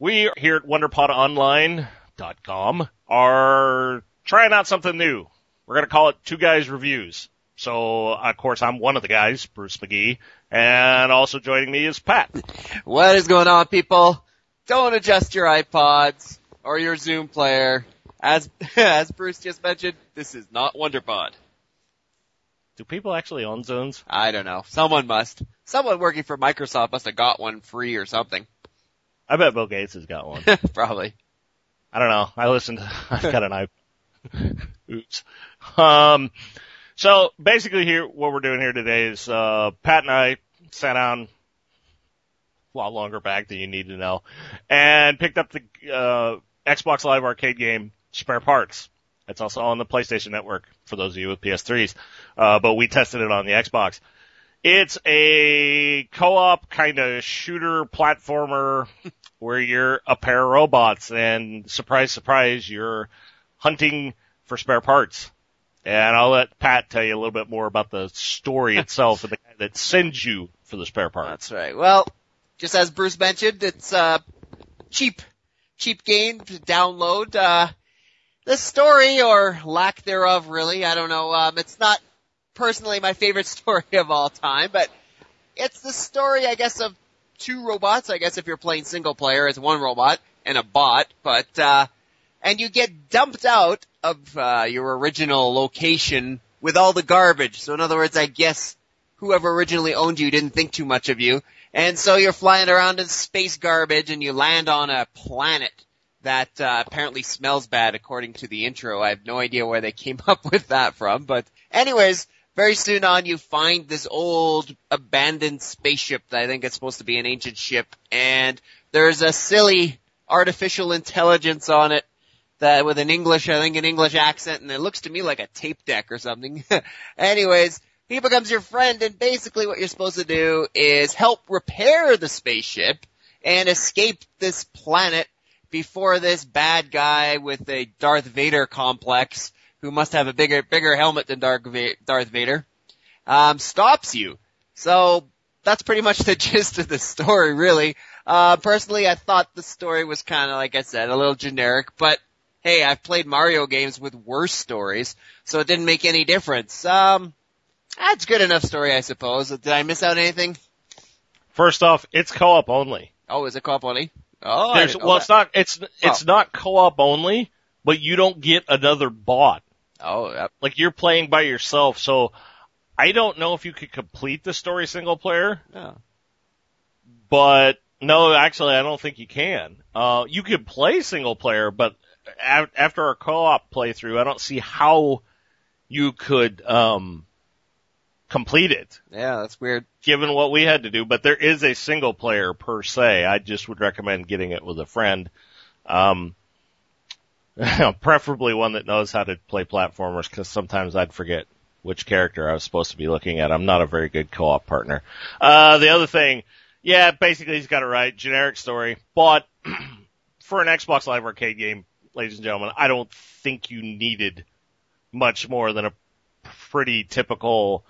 We here at WonderPodOnline.com are trying out something new. We're going to call it Two Guys Reviews. So, of course, I'm one of the guys, Bruce McGee, and also joining me is Pat. What is going on, people? Don't adjust your iPods or your Zune player. As as Bruce just mentioned, this is not WonderPod. Do people actually own Zunes? I don't know. Someone must. Someone working for Microsoft must have got one free or something. I bet Bill Gates has got one. Probably. I don't know. I listened. I've got an iPod. Oops. Um, so basically here, what we're doing here today is, uh, Pat and I sat down a lot longer back than you need to know and picked up the, uh, Xbox Live Arcade game Spare Parts. It's also on the PlayStation Network for those of you with PS3s. Uh, but we tested it on the Xbox. It's a co-op kind of shooter platformer where you're a pair of robots and surprise, surprise, you're hunting for spare parts. And I'll let Pat tell you a little bit more about the story itself and the guy that sends you for the spare parts. That's right. Well, just as Bruce mentioned, it's uh cheap, cheap game to download. Uh, the story or lack thereof, really, I don't know. Um, it's not personally my favorite story of all time, but it's the story, I guess, of two robots. I guess if you're playing single player, it's one robot and a bot, but uh, and you get dumped out of uh, your original location with all the garbage. So in other words, I guess whoever originally owned you didn't think too much of you. And so you're flying around in space garbage and you land on a planet that uh, apparently smells bad according to the intro. I have no idea where they came up with that from, but anyways, very soon on you find this old abandoned spaceship that I think it's supposed to be an ancient ship and there's a silly artificial intelligence on it that with an English, I think an English accent and it looks to me like a tape deck or something. Anyways, he becomes your friend and basically what you're supposed to do is help repair the spaceship and escape this planet before this bad guy with a Darth Vader complex who must have a bigger, bigger helmet than Darth Vader, um, stops you. So that's pretty much the gist of the story, really. Uh, personally, I thought the story was kind of, like I said, a little generic, but hey, I've played Mario games with worse stories, so it didn't make any difference. Um, that's good enough story, I suppose. Did I miss out anything? First off, it's co-op only. Oh, is it co-op only? Oh, well, it's not, it's, it's oh. not co-op only, but you don't get another bot. Oh. Like you're playing by yourself, so I don't know if you could complete the story single player. Yeah. But no, actually, I don't think you can. Uh, you could play single player, but a- after a co-op playthrough, I don't see how you could, um, complete it. Yeah, that's weird. Given what we had to do, but there is a single player per se. I just would recommend getting it with a friend. Um, preferably one that knows how to play platformers because sometimes I'd forget which character I was supposed to be looking at. I'm not a very good co-op partner. Uh, the other thing, yeah, basically he's got it right. Generic story, but for an Xbox Live Arcade game, ladies and gentlemen, I don't think you needed much more than a pretty typical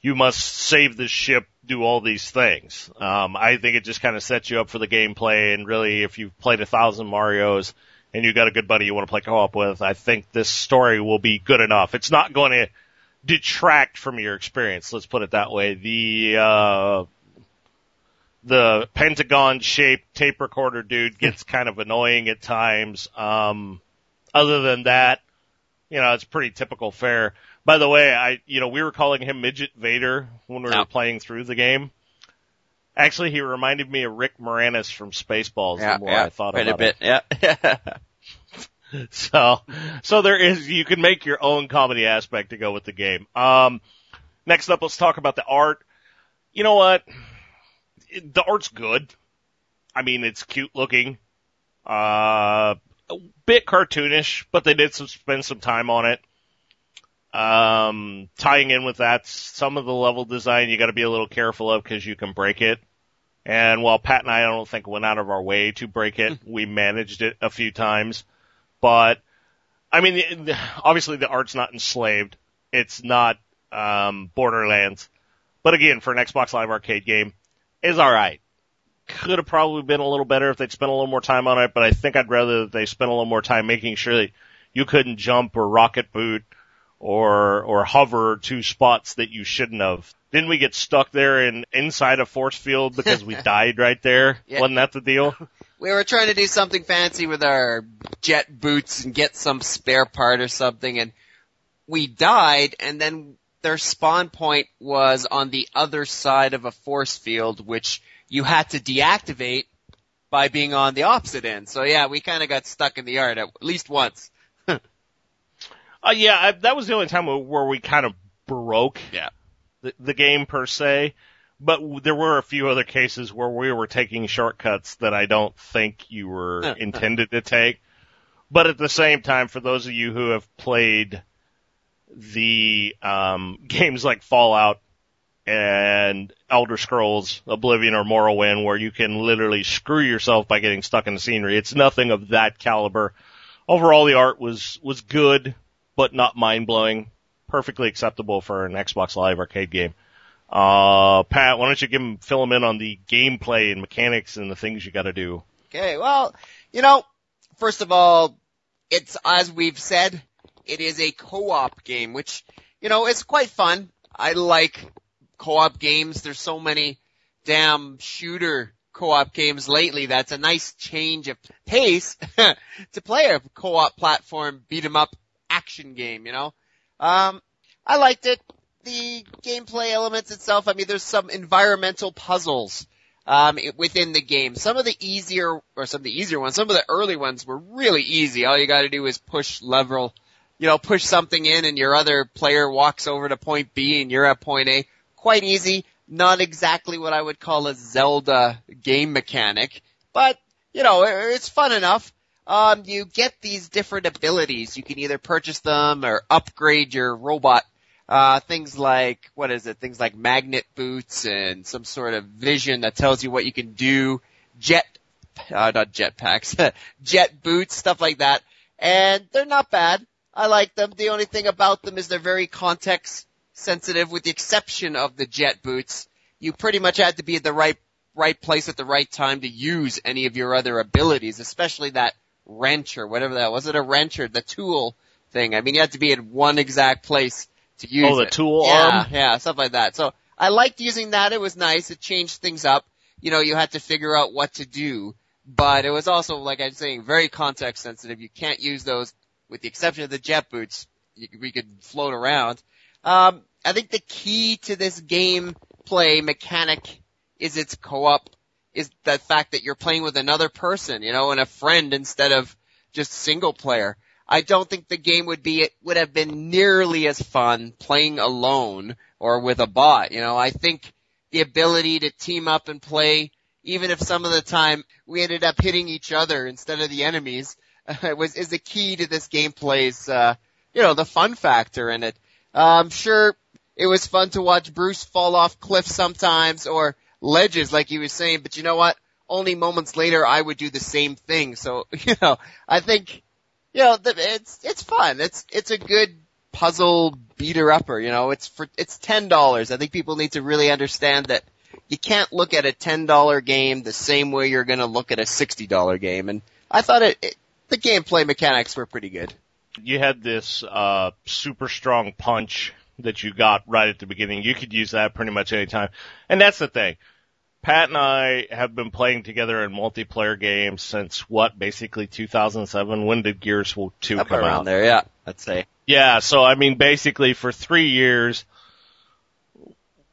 you must save the ship, do all these things. Um, I think it just kind of sets you up for the gameplay and really if you've played a thousand Marios and you got a good buddy you want to play co-op with, I think this story will be good enough. It's not going to detract from your experience, let's put it that way. The, uh, the pentagon shaped tape recorder dude gets kind of annoying at times. Um, other than that, you know, it's pretty typical fare. By the way, I, you know, we were calling him Midget Vader when we were playing through the game. Actually, he reminded me of Rick Moranis from Spaceballs. Yeah, the more yeah, I thought quite about a bit. it. Yeah. So, so there is, you can make your own comedy aspect to go with the game. Um, next up, let's talk about the art. You know what? The art's good. I mean, it's cute looking. Uh, a bit cartoonish, but they did some, spend some time on it. Um, tying in with that, some of the level design you got to be a little careful of because you can break it. And while Pat and I, I don't think went out of our way to break it, we managed it a few times. But I mean, obviously the art's not enslaved. It's not um, Borderlands. But again, for an Xbox Live Arcade game, is all right. could have probably been a little better if they'd spent a little more time on it, but I think I'd rather that they spent a little more time making sure that you couldn't jump or rocket boot or or hover to spots that you shouldn't have. Didn't we get stuck there in inside a force field because we died right there? Yeah. Wasn't that the deal? We were trying to do something fancy with our jet boots and get some spare part or something and we died and then their spawn point was on the other side of a force field which you had to deactivate by being on the opposite end. So yeah, we kind of got stuck in the yard at least once. Uh, yeah, I, that was the only time where we kind of broke Yeah. the, the game per se. But there were a few other cases where we were taking shortcuts that I don't think you were intended to take. But at the same time, for those of you who have played the um, games like Fallout and Elder Scrolls, Oblivion or Morrowind, where you can literally screw yourself by getting stuck in the scenery, it's nothing of that caliber. Overall, the art was was good, but not mind blowing. Perfectly acceptable for an Xbox Live arcade game. Uh, Pat, why don't you give him, fill him in on the gameplay and mechanics and the things you gotta do? Okay, well, you know, first of all, it's, as we've said, it is a co-op game, which, you know, is quite fun. I like co-op games. There's so many damn shooter co-op games lately. That's a nice change of pace to play a co-op platform beat 'em up action game, you know? Um, I liked it. The gameplay elements itself, I mean, there's some environmental puzzles um, it- within the game. Some of the easier, or some of the easier ones, some of the early ones were really easy. All you gotta do is push level, you know, push something in and your other player walks over to point B and you're at point A. Quite easy. Not exactly what I would call a Zelda game mechanic, but, you know, it- it's fun enough. Um, you get these different abilities. You can either purchase them or upgrade your robot uh, things like, what is it? Things like magnet boots and some sort of vision that tells you what you can do. Jet, uh, not jet packs, jet boots, stuff like that. And they're not bad. I like them. The only thing about them is they're very context sensitive with the exception of the jet boots. You pretty much had to be at the right, right place at the right time to use any of your other abilities, especially that wrench or whatever that was. It a wrench or the tool thing. I mean, you had to be in one exact place to use Oh, the it. tool yeah, arm? Yeah, stuff like that. So I liked using that. It was nice. It changed things up. You know, you had to figure out what to do, but it was also, like I'm saying, very context sensitive. You can't use those, with the exception of the jet boots. You, we could float around. Um, I think the key to this game play mechanic is its co-op, is the fact that you're playing with another person, you know, and a friend instead of just single player. I don't think the game would be, would have been nearly as fun playing alone or with a bot, you know, I think the ability to team up and play, even if some of the time we ended up hitting each other instead of the enemies, uh, was, is the key to this gameplay's, uh, you know, the fun factor in it. Uh, I'm sure it was fun to watch Bruce fall off cliffs sometimes or ledges like he was saying, but you know what? Only moments later I would do the same thing. So, you know, I think, you know, it's, it's fun. It's, it's a good puzzle beater upper, you know, it's for, it's $10. I think people need to really understand that you can't look at a $10 game the same way you're gonna look at a $60 game. And I thought it, it the gameplay mechanics were pretty good. You had this, uh, super strong punch that you got right at the beginning. You could use that pretty much any time. And that's the thing. Pat and I have been playing together in multiplayer games since what, basically 2007? When did Gears 2 Up come around out? there, yeah, I'd say. Yeah, so I mean, basically for three years,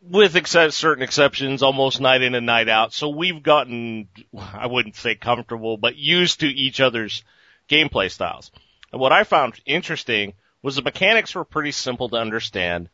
with except certain exceptions, almost night in and night out. So we've gotten, I wouldn't say comfortable, but used to each other's gameplay styles. And what I found interesting was the mechanics were pretty simple to understand.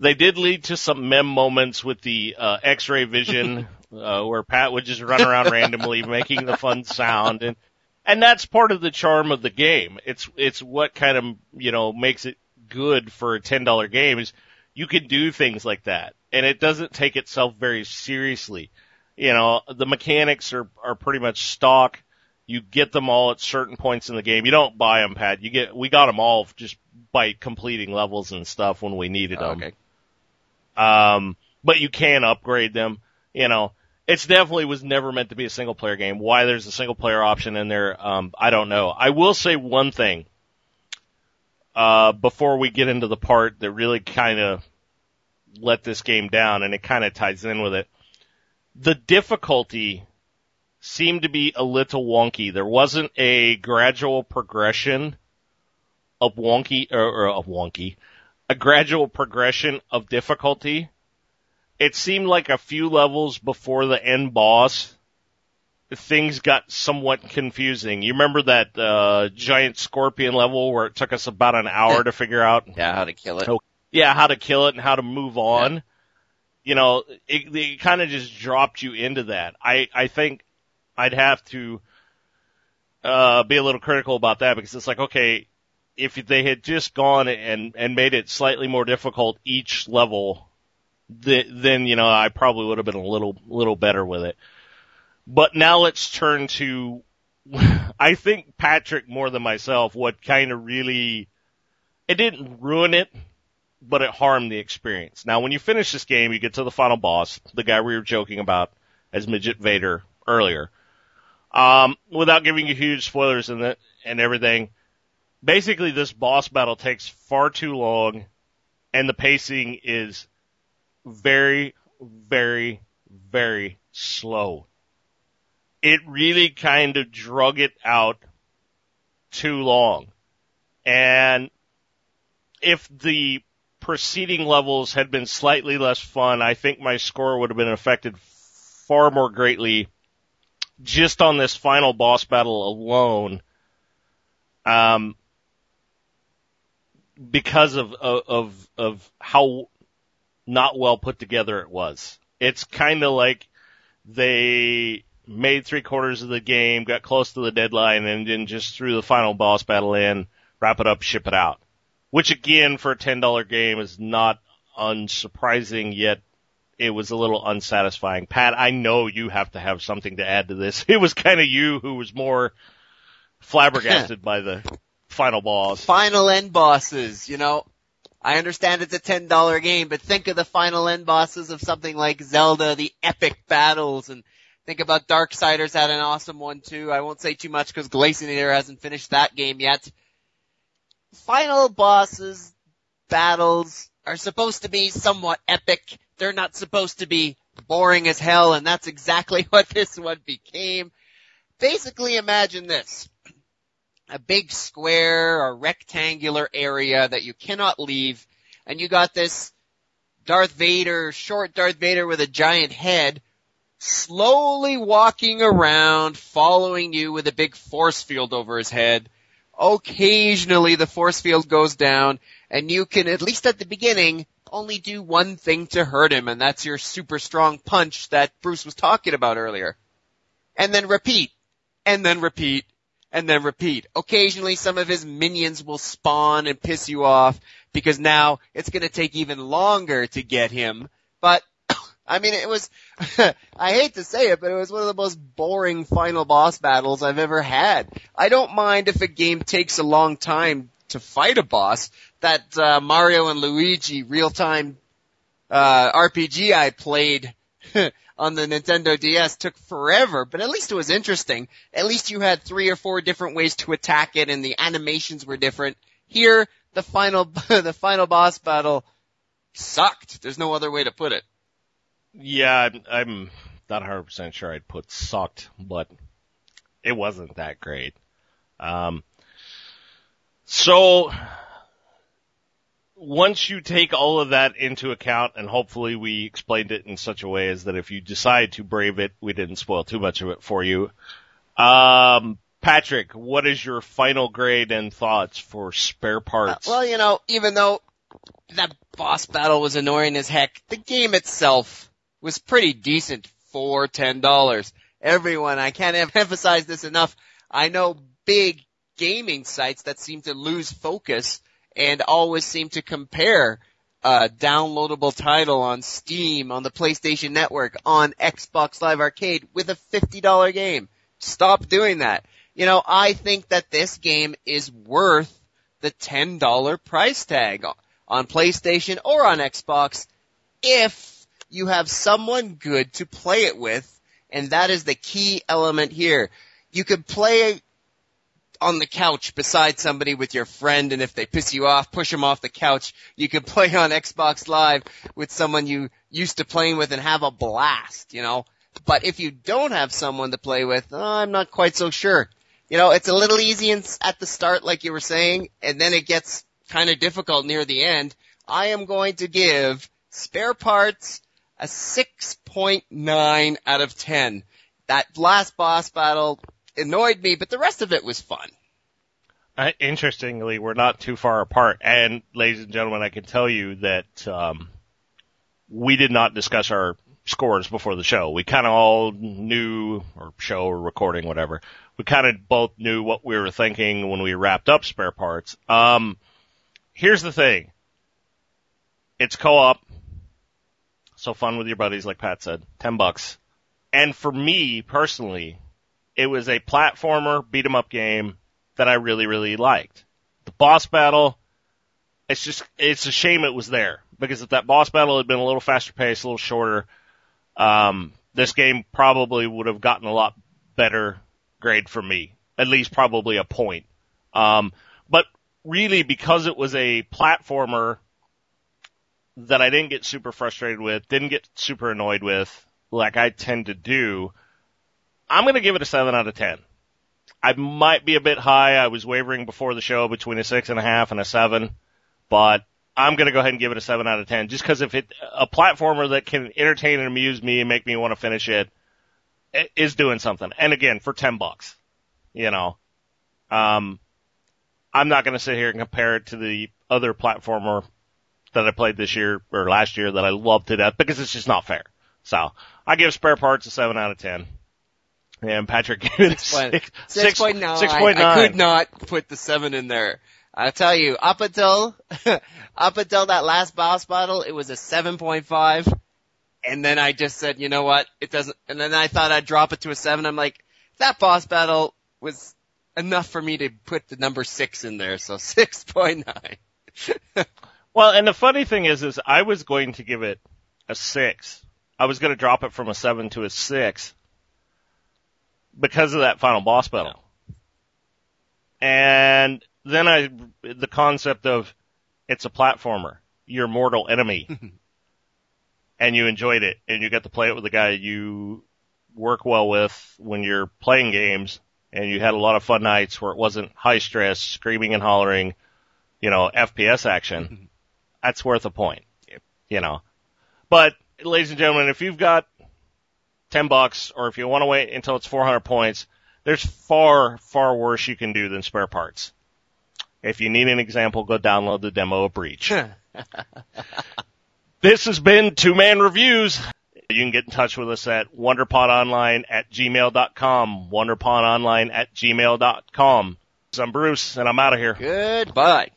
They did lead to some mem moments with the uh, X-ray vision, uh, where Pat would just run around randomly making the fun sound, and and that's part of the charm of the game. It's it's what kind of you know makes it good for a ten dollar game is you can do things like that, and it doesn't take itself very seriously. You know, the mechanics are are pretty much stock. You get them all at certain points in the game. You don't buy them, Pat. You get we got them all just by completing levels and stuff when we needed them. Okay. Um, but you can upgrade them, you know, it's definitely was never meant to be a single player game. Why there's a single player option in there, um, I don't know. I will say one thing, uh, before we get into the part that really kind of let this game down and it kind of ties in with it. The difficulty seemed to be a little wonky. There wasn't a gradual progression of wonky, or, or of wonky, a gradual progression of difficulty. It seemed like a few levels before the end boss, things got somewhat confusing. You remember that uh, giant scorpion level where it took us about an hour to figure out? Yeah, how to kill it. Oh, yeah, how to kill it and how to move on. Yeah. You know, it, it kind of just dropped you into that. I I think I'd have to uh, be a little critical about that because it's like, okay, if they had just gone and and made it slightly more difficult each level, then you know I probably would have been a little little better with it. But now let's turn to, I think Patrick more than myself, what kind of really, it didn't ruin it, but it harmed the experience. Now, when you finish this game, you get to the final boss, the guy we were joking about as Midget Vader earlier. Um, without giving you huge spoilers it and everything, basically this boss battle takes far too long and the pacing is very, very, very slow. It really kind of drug it out too long. And if the preceding levels had been slightly less fun, I think my score would have been affected far more greatly just on this final boss battle alone, um, because of, of, of how not well put together it was. It's kind of like they made three quarters of the game, got close to the deadline, and then just threw the final boss battle in, wrap it up, ship it out. Which again, for a $10 game is not unsurprising yet it was a little unsatisfying. Pat, I know you have to have something to add to this. It was kind of you who was more flabbergasted by the final boss. Final end bosses, you know. I understand it's a $10 game, but think of the final end bosses of something like Zelda, the epic battles, and think about Darksiders had an awesome one too. I won't say too much because Glaciator hasn't finished that game yet. Final bosses, battles, are supposed to be somewhat epic they're not supposed to be boring as hell, and that's exactly what this one became. Basically imagine this. A big square or rectangular area that you cannot leave, and you got this Darth Vader, short Darth Vader with a giant head, slowly walking around, following you with a big force field over his head. Occasionally the force field goes down, and you can, at least at the beginning, only do one thing to hurt him, and that's your super strong punch that Bruce was talking about earlier. And then repeat, and then repeat, and then repeat. Occasionally some of his minions will spawn and piss you off because now it's gonna take even longer to get him. But, I mean, it was, I hate to say it, but it was one of the most boring final boss battles I've ever had. I don't mind if a game takes a long time to fight a boss. That uh, Mario and Luigi real time uh, RPG I played on the Nintendo DS took forever, but at least it was interesting. At least you had three or four different ways to attack it, and the animations were different. Here, the final the final boss battle sucked. There's no other way to put it. Yeah, I'm not 100% sure I'd put sucked, but it wasn't that great. Um, so once you take all of that into account, and hopefully we explained it in such a way as that if you decide to brave it, we didn't spoil too much of it for you. Um, Patrick, what is your final grade and thoughts for spare parts? Uh, well, you know, even though that boss battle was annoying as heck, the game itself was pretty decent for ten dollars. Everyone, I can't emphasize this enough. I know big gaming sites that seem to lose focus and always seem to compare a downloadable title on Steam, on the PlayStation Network, on Xbox Live Arcade with a $50 game. Stop doing that. You know, I think that this game is worth the $10 price tag on PlayStation or on Xbox if you have someone good to play it with And that is the key element here. You could play on the couch beside somebody with your friend and if they piss you off, push them off the couch. You could play on Xbox Live with someone you used to playing with and have a blast, you know. But if you don't have someone to play with, oh, I'm not quite so sure. You know, it's a little easy in, at the start, like you were saying, and then it gets kind of difficult near the end. I am going to give spare parts a 6.9 out of 10. That last boss battle annoyed me, but the rest of it was fun. Uh, interestingly, we're not too far apart. And ladies and gentlemen, I can tell you that um, we did not discuss our scores before the show. We kind of all knew, or show or recording, whatever. We kind of both knew what we were thinking when we wrapped up spare parts. Um, here's the thing. It's co-op. So fun with your buddies, like Pat said. Ten bucks. And for me, personally, it was a platformer beat 'em up game that I really, really liked. The boss battle, it's just, it's a shame it was there because if that boss battle had been a little faster paced, a little shorter, um, this game probably would have gotten a lot better grade from me. At least probably a point. Um, but really because it was a platformer that I didn't get super frustrated with, didn't get super annoyed with, like I tend to do, I'm going to give it a 7 out of 10. I might be a bit high. I was wavering before the show between a six and a half and a seven, but I'm going to go ahead and give it a seven out of 10 just because if it, a platformer that can entertain and amuse me and make me want to finish it, it is doing something. And again, for 10 bucks, you know, um, I'm not going to sit here and compare it to the other platformer that I played this year or last year that I loved to death because it's just not fair. So I give spare parts a seven out of 10. And Patrick gave it six, six, 6.9. 6.9. I could not put the seven in there. I'll tell you, up until, up until that last boss battle, it was a 7.5. And then I just said, you know what? It doesn't, and then I thought I'd drop it to a seven. I'm like, that boss battle was enough for me to put the number six in there. So 6.9. well, and the funny thing is, is I was going to give it a six. I was going to drop it from a seven to a six because of that final boss battle. And then I, the concept of it's a platformer, your mortal enemy, and you enjoyed it, and you got to play it with a guy you work well with when you're playing games, and you had a lot of fun nights where it wasn't high stress, screaming and hollering, you know, FPS action. That's worth a point, you know. But, ladies and gentlemen, if you've got 10 bucks, or if you want to wait until it's 400 points, there's far, far worse you can do than spare parts. If you need an example, go download the demo of Breach. this has been Two Man Reviews. You can get in touch with us at wonderpodonline at gmail.com, wonderpodonline at gmail.com. I'm Bruce, and I'm out of here. Goodbye.